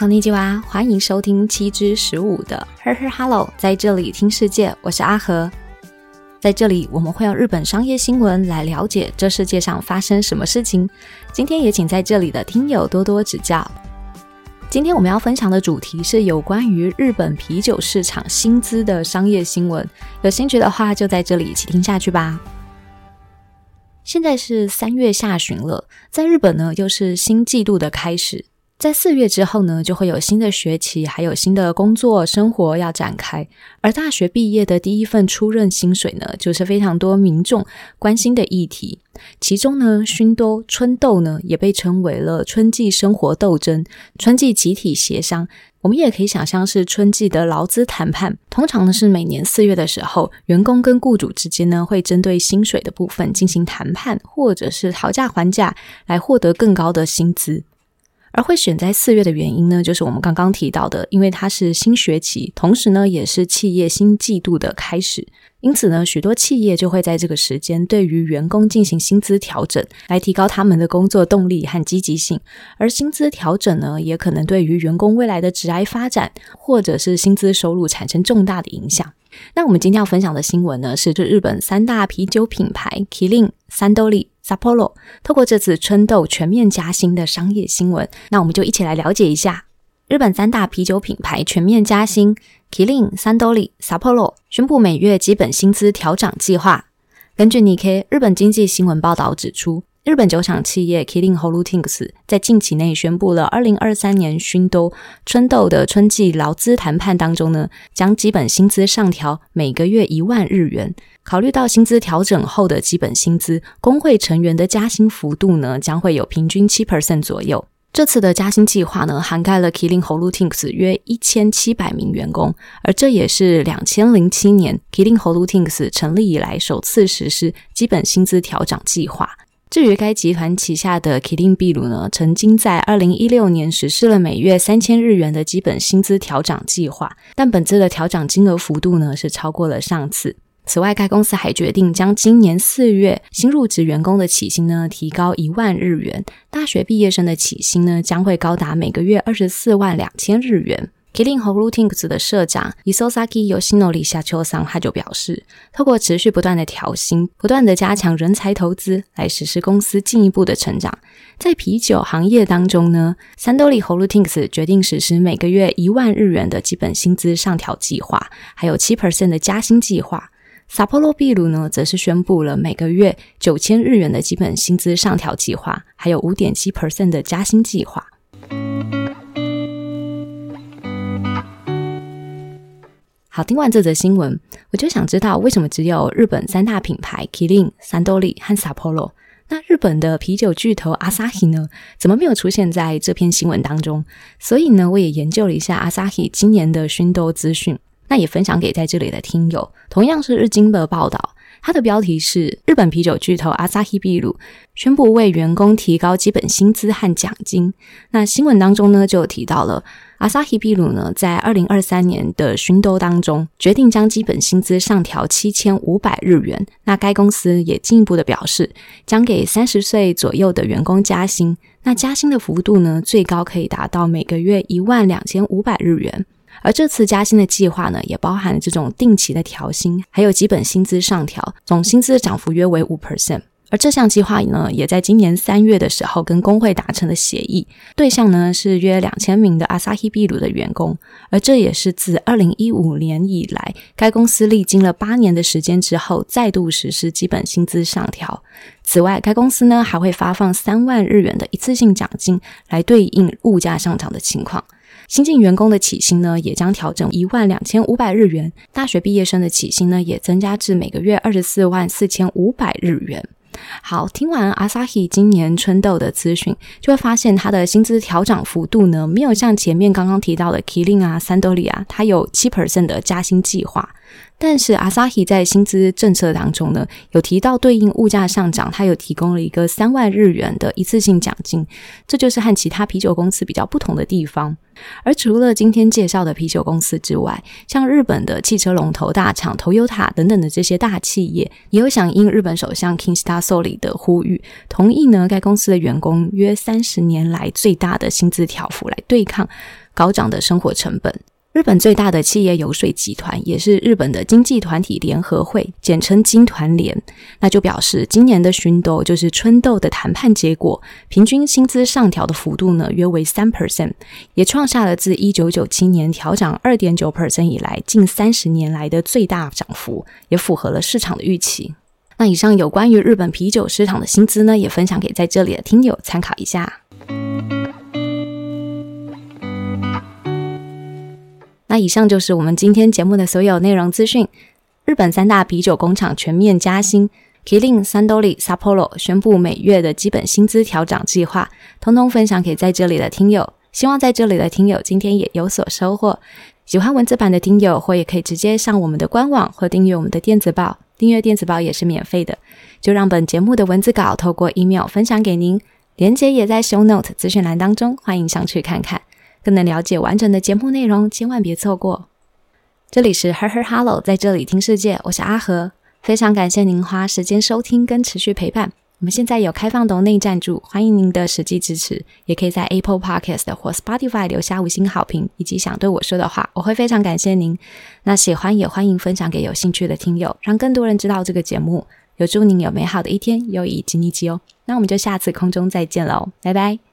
こんにちは，欢迎收听七之十五的 Her Her Hello，在这里听世界，我是阿和。在这里，我们会用日本商业新闻来了解这世界上发生什么事情。今天也请在这里的听友多多指教。今天我们要分享的主题是有关于日本啤酒市场薪资的商业新闻。有兴趣的话，就在这里一起听下去吧。现在是三月下旬了，在日本呢，又是新季度的开始。 在四月之后呢，就会有新的学期，还有新的工作生活要展开。而大学毕业的第一份出任薪水呢，就是非常多民众关心的议题。其中呢，熏豆春斗呢，也被称为了春季生活斗争、春季集体协商。我们也可以想象是春季的劳资谈判。通常呢，是每年四月的时候，员工跟雇主之间呢，会针对薪水的部分进行谈判，或者是讨价还价，来获得更高的薪资。而会选在四月的原因呢，就是我们刚刚提到的，因为它是新学期，同时呢也是企业新季度的开始，因此呢许多企业就会在这个时间对于员工进行薪资调整，来提高他们的工作动力和积极性。而薪资调整呢，也可能对于员工未来的职业发展或者是薪资收入产生重大的影响。那我们今天要分享的新闻呢，是这日本三大啤酒品牌 KILIN、三兜里。Sapporo 透过这次春豆全面加薪的商业新闻，那我们就一起来了解一下日本三大啤酒品牌全面加薪。Killing、三兜里、Sapporo 宣布每月基本薪资调涨计划。根据 Nikkei 日本经济新闻报道指出。日本酒厂企业 Killing Holdings 在近期内宣布了二零二三年熏豆春豆的春季劳资谈判当中呢，将基本薪资上调每个月一万日元。考虑到薪资调整后的基本薪资，工会成员的加薪幅度呢，将会有平均七 percent 左右。这次的加薪计划呢，涵盖了 Killing Holdings 约一千七百名员工，而这也是两千零七年 Killing Holdings 成立以来首次实施基本薪资调整计划。至于该集团旗下的 Killing 秘鲁呢，曾经在二零一六年实施了每月三千日元的基本薪资调整计划，但本次的调整金额幅度呢是超过了上次。此外，该公司还决定将今年四月新入职员工的起薪呢提高一万日元，大学毕业生的起薪呢将会高达每个月二十四万两千日元。Killing Holdings 的社长 Isosaki Yoshinori 下秋桑他就表示，透过持续不断的调薪、不断的加强人才投资，来实施公司进一步的成长。在啤酒行业当中呢，三斗里 Holdings 决定实施每个月一万日元的基本薪资上调计划，还有七 percent 的加薪计划。Sapporo 秘鲁呢，则是宣布了每个月九千日元的基本薪资上调计划，还有五点七 percent 的加薪计划。好，听完这则新闻，我就想知道为什么只有日本三大品牌 Killing、三兜里和 Sapporo，那日本的啤酒巨头 Asahi 呢，怎么没有出现在这篇新闻当中？所以呢，我也研究了一下 Asahi 今年的熏豆资讯，那也分享给在这里的听友。同样是日经的报道。它的标题是日本啤酒巨头阿萨希秘鲁宣布为员工提高基本薪资和奖金。那新闻当中呢，就提到了阿萨希秘鲁呢，在二零二三年的熏豆当中，决定将基本薪资上调七千五百日元。那该公司也进一步的表示，将给三十岁左右的员工加薪。那加薪的幅度呢，最高可以达到每个月一万两千五百日元。而这次加薪的计划呢，也包含了这种定期的调薪，还有基本薪资上调，总薪资的涨幅约为五 percent。而这项计划呢，也在今年三月的时候跟工会达成了协议，对象呢是约两千名的阿萨希秘鲁的员工。而这也是自二零一五年以来，该公司历经了八年的时间之后，再度实施基本薪资上调。此外，该公司呢还会发放三万日元的一次性奖金，来对应物价上涨的情况。新进员工的起薪呢，也将调整一万两千五百日元；大学毕业生的起薪呢，也增加至每个月二十四万四千五百日元。好，听完 Asahi 今年春豆的资讯，就会发现它的薪资调整幅度呢，没有像前面刚刚提到的 Killing 啊、三兜里啊，它有七 percent 的加薪计划。但是阿萨希在薪资政策当中呢，有提到对应物价上涨，它有提供了一个三万日元的一次性奖金，这就是和其他啤酒公司比较不同的地方。而除了今天介绍的啤酒公司之外，像日本的汽车龙头大厂 Toyota 等等的这些大企业，也有响应日本首相 Kishida Soli 的呼吁，同意呢该公司的员工约三十年来最大的薪资条幅来对抗高涨的生活成本。日本最大的企业游说集团，也是日本的经济团体联合会，简称经团联，那就表示今年的寻斗就是春斗的谈判结果，平均薪资上调的幅度呢约为三 percent，也创下了自一九九七年调涨二点九 percent 以来近三十年来的最大涨幅，也符合了市场的预期。那以上有关于日本啤酒市场的薪资呢，也分享给在这里的听友参考一下。那以上就是我们今天节目的所有内容资讯。日本三大啤酒工厂全面加薪，Killing、三兜里、Sapporo 宣布每月的基本薪资调整计划，通通分享给在这里的听友。希望在这里的听友今天也有所收获。喜欢文字版的听友，或也可以直接上我们的官网或订阅我们的电子报。订阅电子报也是免费的。就让本节目的文字稿透过 email 分享给您，连接也在 Show Note 资讯栏当中，欢迎上去看看。更能了解完整的节目内容，千万别错过。这里是 Her Her Hello，在这里听世界，我是阿和，非常感谢您花时间收听跟持续陪伴。我们现在有开放的内赞助，欢迎您的实际支持，也可以在 Apple Podcast 或 Spotify 留下五星好评以及想对我说的话，我会非常感谢您。那喜欢也欢迎分享给有兴趣的听友，让更多人知道这个节目。有祝您有美好的一天，又以及逆吉哦。那我们就下次空中再见喽，拜拜。